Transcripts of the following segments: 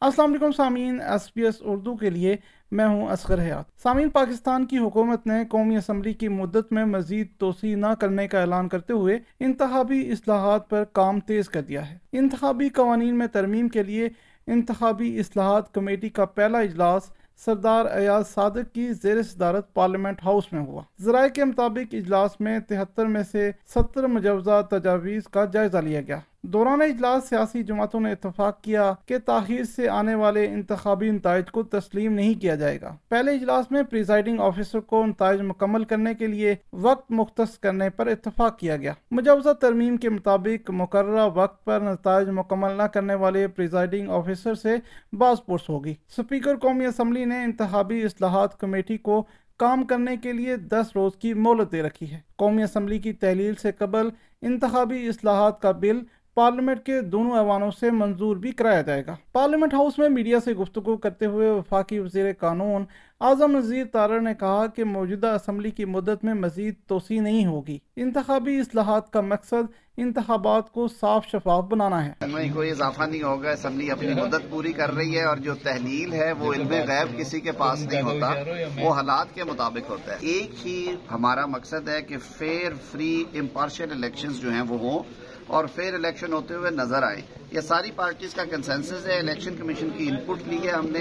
السلام علیکم سامعین، ایس پی ایس اردو کے لیے میں ہوں اصغر حیات۔ سامعین، پاکستان کی حکومت نے قومی اسمبلی کی مدت میں مزید توسیع نہ کرنے کا اعلان کرتے ہوئے انتخابی اصلاحات پر کام تیز کر دیا ہے۔ انتخابی قوانین میں ترمیم کے لیے انتخابی اصلاحات کمیٹی کا پہلا اجلاس سردار ایاز صادق کی زیر صدارت پارلیمنٹ ہاؤس میں ہوا۔ ذرائع کے مطابق اجلاس میں تہتر میں سے ستر مجوزہ تجاویز کا جائزہ لیا گیا۔ دوران اجلاس سیاسی جماعتوں نے اتفاق کیا کہ تاخیر سے آنے والے انتخابی نتائج کو تسلیم نہیں کیا جائے گا۔ پہلے اجلاس میں پریزائڈنگ آفیسر کو نتائج مکمل کرنے کے لیے وقت مختص کرنے پر اتفاق کیا گیا۔ مجوزہ ترمیم کے مطابق مقررہ وقت پر نتائج مکمل نہ کرنے والے پریزائڈنگ آفیسر سے باز پرس ہوگی۔ سپیکر قومی اسمبلی نے انتخابی اصلاحات کمیٹی کو کام کرنے کے لیے دس روز کی مہلت دے رکھی ہے۔ قومی اسمبلی کی تحلیل سے قبل انتخابی اصلاحات کا بل پارلیمنٹ کے دونوں ایوانوں سے منظور بھی کرایا جائے گا۔ پارلیمنٹ ہاؤس میں میڈیا سے گفتگو کرتے ہوئے وفاقی وزیر قانون اعظم نذیر تارر نے کہا کہ موجودہ اسمبلی کی مدت میں مزید توسیع نہیں ہوگی۔ انتخابی اصلاحات کا مقصد انتخابات کو صاف شفاف بنانا ہے۔ کوئی اضافہ نہیں ہوگا، اسمبلی اپنی مدت پوری کر رہی ہے اور جو تحلیل ہے وہ علم غیب کسی کے پاس نہیں ہوتا، وہ حالات کے مطابق ہوتا ہے۔ ایک ہی ہمارا مقصد ہے کہ فیئر فری امپارشل الیکشنز جو ہیں وہ ہوں۔ اور فیئر الیکشن ہوتے ہوئے نظر آئے یہ ساری پارٹیز کا کنسنسس ہے الیکشن کمیشن کی ان پٹ لی ہے ہم نے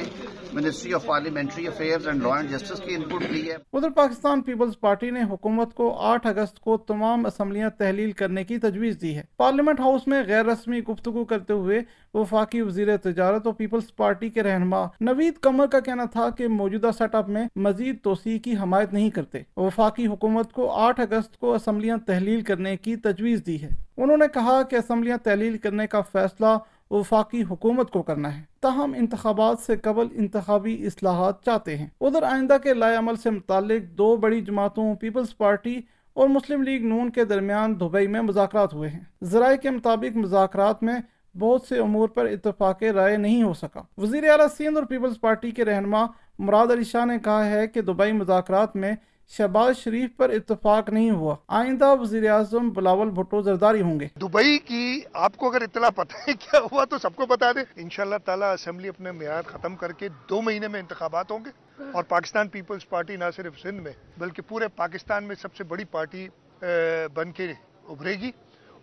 ministry of parliamentary affairs and law and justice کی ان پٹ لی ہے۔ ادھر پاکستان پیپلز پارٹی نے حکومت کو آٹھ اگست کو تمام اسمبلیاں تحلیل کرنے کی تجویز دی ہے۔ پارلیمنٹ ہاؤس میں غیر رسمی گفتگو کرتے ہوئے وفاقی وزیر تجارت اور پیپلز پارٹی کے رہنما نوید کمر کا کہنا تھا کہ موجودہ سیٹ اپ میں مزید توسیع کی حمایت نہیں کرتے۔ وفاقی حکومت کو آٹھ اگست کو اسمبلیاں تحلیل کرنے کی تجویز دی ہے۔ انہوں نے کہا کہ اسمبلیاں تحلیل کرنے کا فیصلہ وفاقی حکومت کو کرنا ہے۔ تاہم، انتخابات سے قبل انتخابی اصلاحات چاہتے ہیں۔ ادھر آئندہ کے لائے عمل سے متعلق دو بڑی جماعتوں، پیپلز پارٹی اور مسلم لیگ نون کے درمیان دبئی میں مذاکرات ہوئے ہیں۔ ذرائع کے مطابق مذاکرات میں بہت سے امور پر اتفاق رائے نہیں ہو سکا۔ وزیر اعلیٰ سندھ اور پیپلز پارٹی کے رہنما مراد علی شاہ نے کہا ہے کہ دبئی مذاکرات میں شہباز شریف پر اتفاق نہیں ہوا۔ آئندہ وزیر اعظم بلاول بھٹو زرداری ہوں گے۔ دبئی کی آپ کو اگر اطلاع پتہ ہے کیا ہوا تو سب کو بتا دیں۔ انشاءاللہ تعالی اسمبلی اپنے میعاد ختم کر کے دو مہینے میں انتخابات ہوں گے۔ اور پاکستان پیپلز پارٹی نہ صرف سندھ میں، بلکہ پورے پاکستان میں سب سے بڑی پارٹی بن کے ابھرے گی۔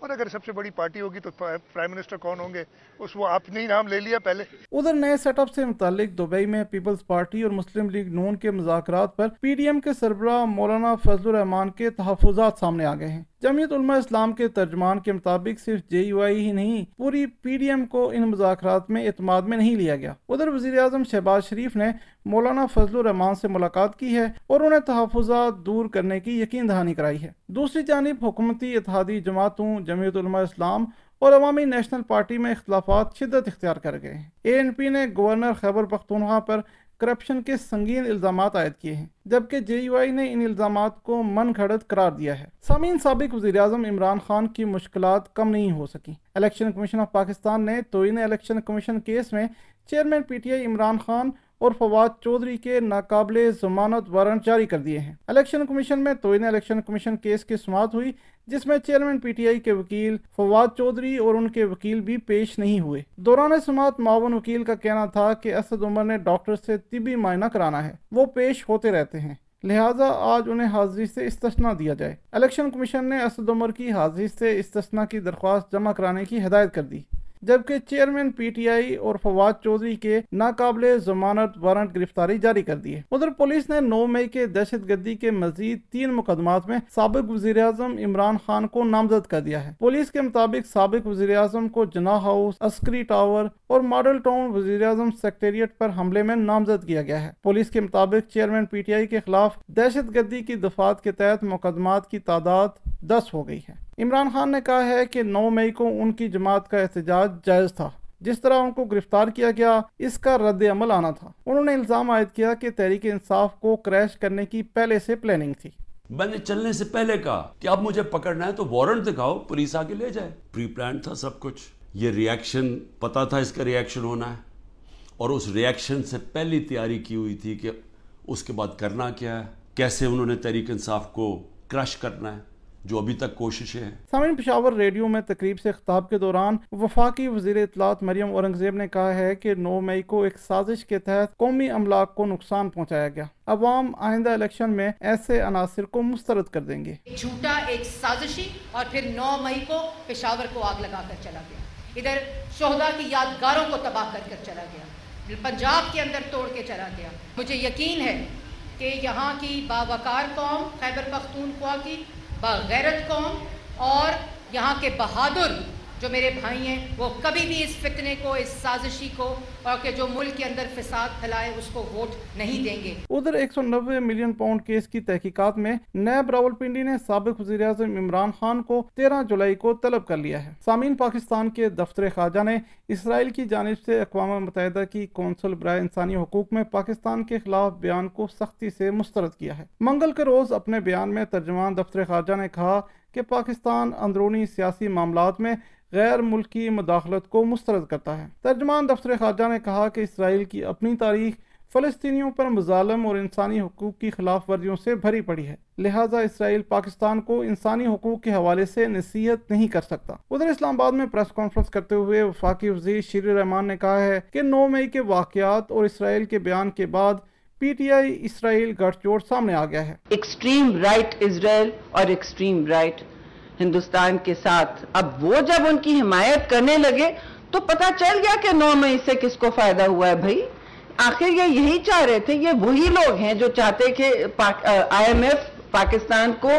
اور اگر سب سے بڑی پارٹی ہوگی تو پرائم منسٹر کون ہوں گے؟ اس وہ آپ نے ہی نام لے لیا پہلے۔ ادھر نئے سیٹ اپ سے متعلق دبئی میں پیپلز پارٹی اور مسلم لیگ نون کے مذاکرات پر پی ڈی ایم کے سربراہ مولانا فضل الرحمان کے تحفظات سامنے آ گئے ہیں۔ جمعیت علماء اسلام کے ترجمان کے مطابق صرف جے یو آئی ہی نہیں، پوری پی ڈی ایم کو ان مذاکرات میں اعتماد میں نہیں لیا گیا۔ ادھر وزیر اعظم شہباز شریف نے مولانا فضل الرحمان سے ملاقات کی ہے اور انہیں تحفظات دور کرنے کی یقین دہانی کرائی ہے۔ دوسری جانب حکومتی اتحادی جماعتوں، جمعیت علماء اسلام اور عوامی نیشنل پارٹی میں اختلافات شدت اختیار کر گئے ہیں۔ اے این پی نے گورنر خیبر پختونخوا پر کرپشن کے سنگین الزامات عائد کیے ہیں، جبکہ جے یو آئی نے ان الزامات کو من گھڑت قرار دیا ہے۔ سامعین، سابق وزیر اعظم عمران خان کی مشکلات کم نہیں ہو سکی الیکشن کمیشن آف پاکستان نے توئین الیکشن کمیشن کیس میں chairman P T I Imran Khan اور فواد چودھری کے ناقابل ضمانت وارنٹ جاری کر دیے ہیں۔ الیکشن کمیشن میں توئین الیکشن کمیشن کیس کی سماعت ہوئی، جس میں چیئرمین پی ٹی آئی کے وکیل فواد چودھری اور ان کے وکیل بھی پیش نہیں ہوئے۔ دوران سماعت معاون وکیل کا کہنا تھا کہ اسد عمر نے ڈاکٹر سے طبی معائنہ کرانا ہے، وہ پیش ہوتے رہتے ہیں۔ لہٰذا آج انہیں حاضری سے استثنا دیا جائے۔ الیکشن کمیشن نے اسد عمر کی حاضری سے استثنا کی درخواست جمع کرانے کی ہدایت کر دی۔ جبکہ چیئرمین پی ٹی آئی اور فواد چودھری کے ناقابل ضمانت وارنٹ گرفتاری جاری کر دی ہے۔ ادھر پولیس نے نو مئی کے دہشت گردی کے مزید تین مقدمات میں سابق وزیر اعظم عمران خان کو نامزد کر دیا ہے۔ پولیس کے مطابق سابق وزیر اعظم کو جناح ہاؤس عسکری ٹاور اور ماڈل ٹاؤن وزیر اعظم سیکٹریٹ پر حملے میں نامزد کیا گیا ہے۔ پولیس کے مطابق چیئرمین پی ٹی آئی کے خلاف دہشت گردی کی دفات کے تحت مقدمات کی تعداد دس ہو گئی ہے۔ عمران خان نے کہا ہے کہ نو مئی کو ان کی جماعت کا احتجاج جائز تھا۔ جس طرح ان کو گرفتار کیا گیا، اس کا رد عمل آنا تھا۔ انہوں نے الزام عائد کیا کہ تحریک انصاف کو کریش کرنے کی پہلے سے پلاننگ تھی۔ میں نے چلنے سے پہلے کہا کہ اب مجھے پکڑنا ہے تو وارنٹ دکھاؤ، پولیس آگے لے جائے۔ پری پلان تھا سب کچھ۔ یہ ریاکشن پتا تھا اس کا ریاکشن ہونا ہے۔ اور اس ریاکشن سے پہلی تیاری کی ہوئی تھی کہ اس کے بعد کرنا کیا ہے، کیسے انہوں نے تحریک انصاف کو کرش کرنا ہے۔ جو ابھی تک کوششیں ہیں۔ سامعین پشاور ریڈیو میں تقریب سے خطاب کے دوران وفاقی وزیر اطلاعات مریم اورنگزیب نے کہا ہے کہ نو مئی کو ایک سازش کے تحت قومی املاک کو نقصان پہنچایا گیا۔ عوام آئندہ الیکشن میں ایسے عناصر کو مسترد کر دیں گے۔ جھوٹا ایک سازشی اور پھر نو مئی کو پشاور کو آگ لگا کر چلا گیا۔ ادھر شہدا کی یادگاروں کو تباہ کر کر چلا گیا۔ پنجاب کے اندر توڑ کے چلا گیا۔ مجھے یقین ہے کہ یہاں کی باوقار قوم خیبر پختونخوا کی باغیرت قوم اور یہاں کے بہادر جو میرے بھائی ہیں، وہ کبھی بھی اس فتنے کو، اس سازشی کو اور کہ جو ملک کے اندر فساد پھیلائے، اس کو ووٹ نہیں دیں گے۔ ادھر ایک سو نوے ملین پاؤنڈ کیس کی تحقیقات میں نیب راول پنڈی نے سابق وزیر اعظم عمران خان کو تیرہ جولائی کو طلب کر لیا ہے۔ سامعین، پاکستان کے دفتر خواجہ نے اسرائیل کی جانب سے اقوام متحدہ کی کونسل برائے انسانی حقوق میں پاکستان کے خلاف بیان کو سختی سے مسترد کیا ہے۔ منگل کے روز اپنے بیان میں ترجمان دفتر خواجہ نے کہا کہ پاکستان اندرونی سیاسی معاملات میں غیر ملکی مداخلت کو مسترد کرتا ہے۔ ترجمان دفتر خارجہ نے کہا کہ اسرائیل کی اپنی تاریخ فلسطینیوں پر مظالم اور انسانی حقوق کی خلاف ورزیوں سے بھری پڑی ہے۔ لہٰذا اسرائیل پاکستان کو انسانی حقوق کے حوالے سے نصیحت نہیں کر سکتا۔ ادھر اسلام آباد میں پریس کانفرنس کرتے ہوئے وفاقی وزیر شیر الرحمان نے کہا ہے کہ نو مئی کے واقعات اور اسرائیل کے بیان کے بعد پی ٹی آئی اسرائیل گٹھ جوڑ سامنے آ گیا ہے۔ ایکسٹریم رائٹ اسرائیل اور ایکسٹریم رائٹ ہندوستان کے ساتھ۔ اب وہ جب ان کی حمایت کرنے لگے تو پتا چل گیا کہ نو مئی سے کس کو فائدہ ہوا ہے بھائی؟ آخر یہ یہی چاہ رہے تھے، یہ وہی لوگ ہیں جو چاہتے کہ آئی ایم ایف پاکستان کو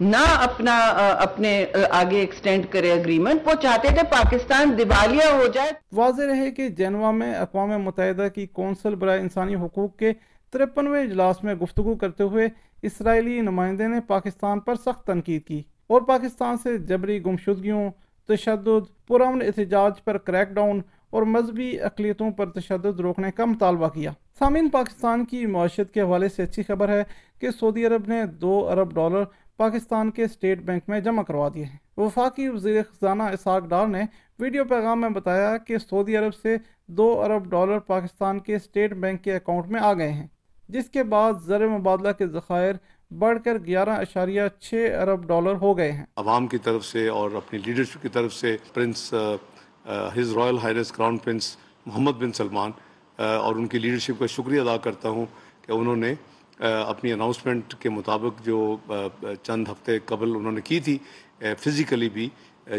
نہ اپنا اپنے آگے ایکسٹینڈ کرے اگریمنٹ وہ چاہتے تھے پاکستان دیوالیہ ہو جائے۔ واضح رہے کہ جنوا میں، اقوام متحدہ کی کونسل برائے انسانی حقوق کے ترپنوے اجلاس میں گفتگو کرتے ہوئے اسرائیلی نمائندے نے پاکستان پر سخت تنقید کی اور پاکستان سے جبری گمشدگیوں تشدد پرامن احتجاج پر کریک ڈاؤن اور مذہبی اقلیتوں پر تشدد روکنے کا مطالبہ کیا۔ سامعین، پاکستان کی معاشت کے حوالے سے اچھی خبر ہے کہ سعودی عرب نے دو ارب ڈالر پاکستان کے اسٹیٹ بینک میں جمع کروا دیے ہیں۔ وفاقی وزیر خزانہ اساق ڈار نے ویڈیو پیغام میں بتایا کہ سعودی عرب سے دو ارب ڈالر پاکستان کے اسٹیٹ بینک کے اکاؤنٹ میں آ گئے ہیں، جس کے بعد زر مبادلہ کے ذخائر بڑھ کر گیارہ اشاریہ چھ ارب ڈالر ہو گئے ہیں۔ عوام کی طرف سے اور اپنی لیڈرشپ کی طرف سے prince his royal highness crown prince Mohammed bin Salman اور ان کی لیڈرشپ کا شکریہ ادا کرتا ہوں کہ انہوں نے اپنی اناؤنسمنٹ کے مطابق جو چند ہفتے قبل انہوں نے کی تھی فزیکلی بھی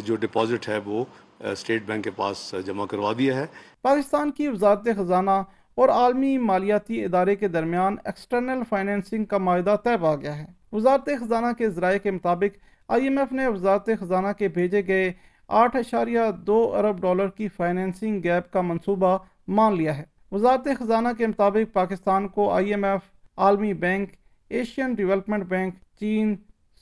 جو ڈپازٹ ہے وہ اسٹیٹ بینک کے پاس جمع کروا دیا ہے۔ پاکستان کی وزارت خزانہ اور عالمی مالیاتی ادارے کے درمیان ایکسٹرنل فائنینسنگ کا معاہدہ طے پا گیا ہے۔ وزارت خزانہ کے ذرائع کے مطابق، آئی ایم ایف نے وزارت خزانہ کے بھیجے گئے آٹھ اشاریہ دو ارب ڈالر کی فائنینسنگ گیپ کا منصوبہ مان لیا ہے۔ وزارت خزانہ کے مطابق، پاکستان کو آئی ایم ایف، عالمی بینک، ایشین ڈیولپمنٹ بینک، چین،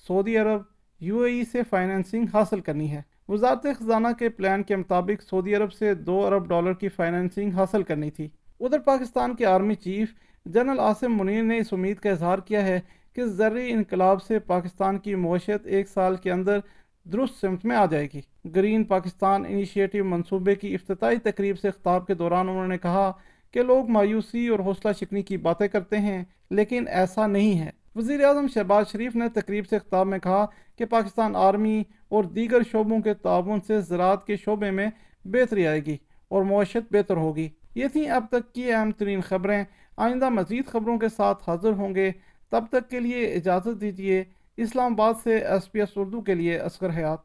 سعودی عرب، یو اے ای سے فائنینسنگ حاصل کرنی ہے۔ وزارت خزانہ کے پلان کے مطابق، سعودی عرب سے دو ارب ڈالر کی فائنینسنگ حاصل کرنی تھی۔ ادھر پاکستان کے army chief general Asim Munir نے اس امید کا اظہار کیا ہے کہ زرعی انقلاب سے پاکستان کی معیشت ایک سال کے اندر درست سمت میں آ جائے گی۔ گرین پاکستان انیشیٹو منصوبے کی افتتاحی تقریب سے خطاب کے دوران انہوں نے کہا کہ لوگ مایوسی اور حوصلہ شکنی کی باتیں کرتے ہیں، لیکن ایسا نہیں ہے۔ وزیر اعظم شہباز شریف نے تقریب سے خطاب میں کہا کہ پاکستان آرمی اور دیگر شعبوں کے تعاون سے زراعت کے شعبے میں بہتری آئے گی اور معیشت بہتر ہوگی۔ یہ تھیں اب تک کی اہم ترین خبریں۔ آئندہ مزید خبروں کے ساتھ حاضر ہوں گے۔ تب تک کے لیے اجازت دیجیے اسلام آباد سے ایس پی ایس اردو کے لیے اسکر حیات۔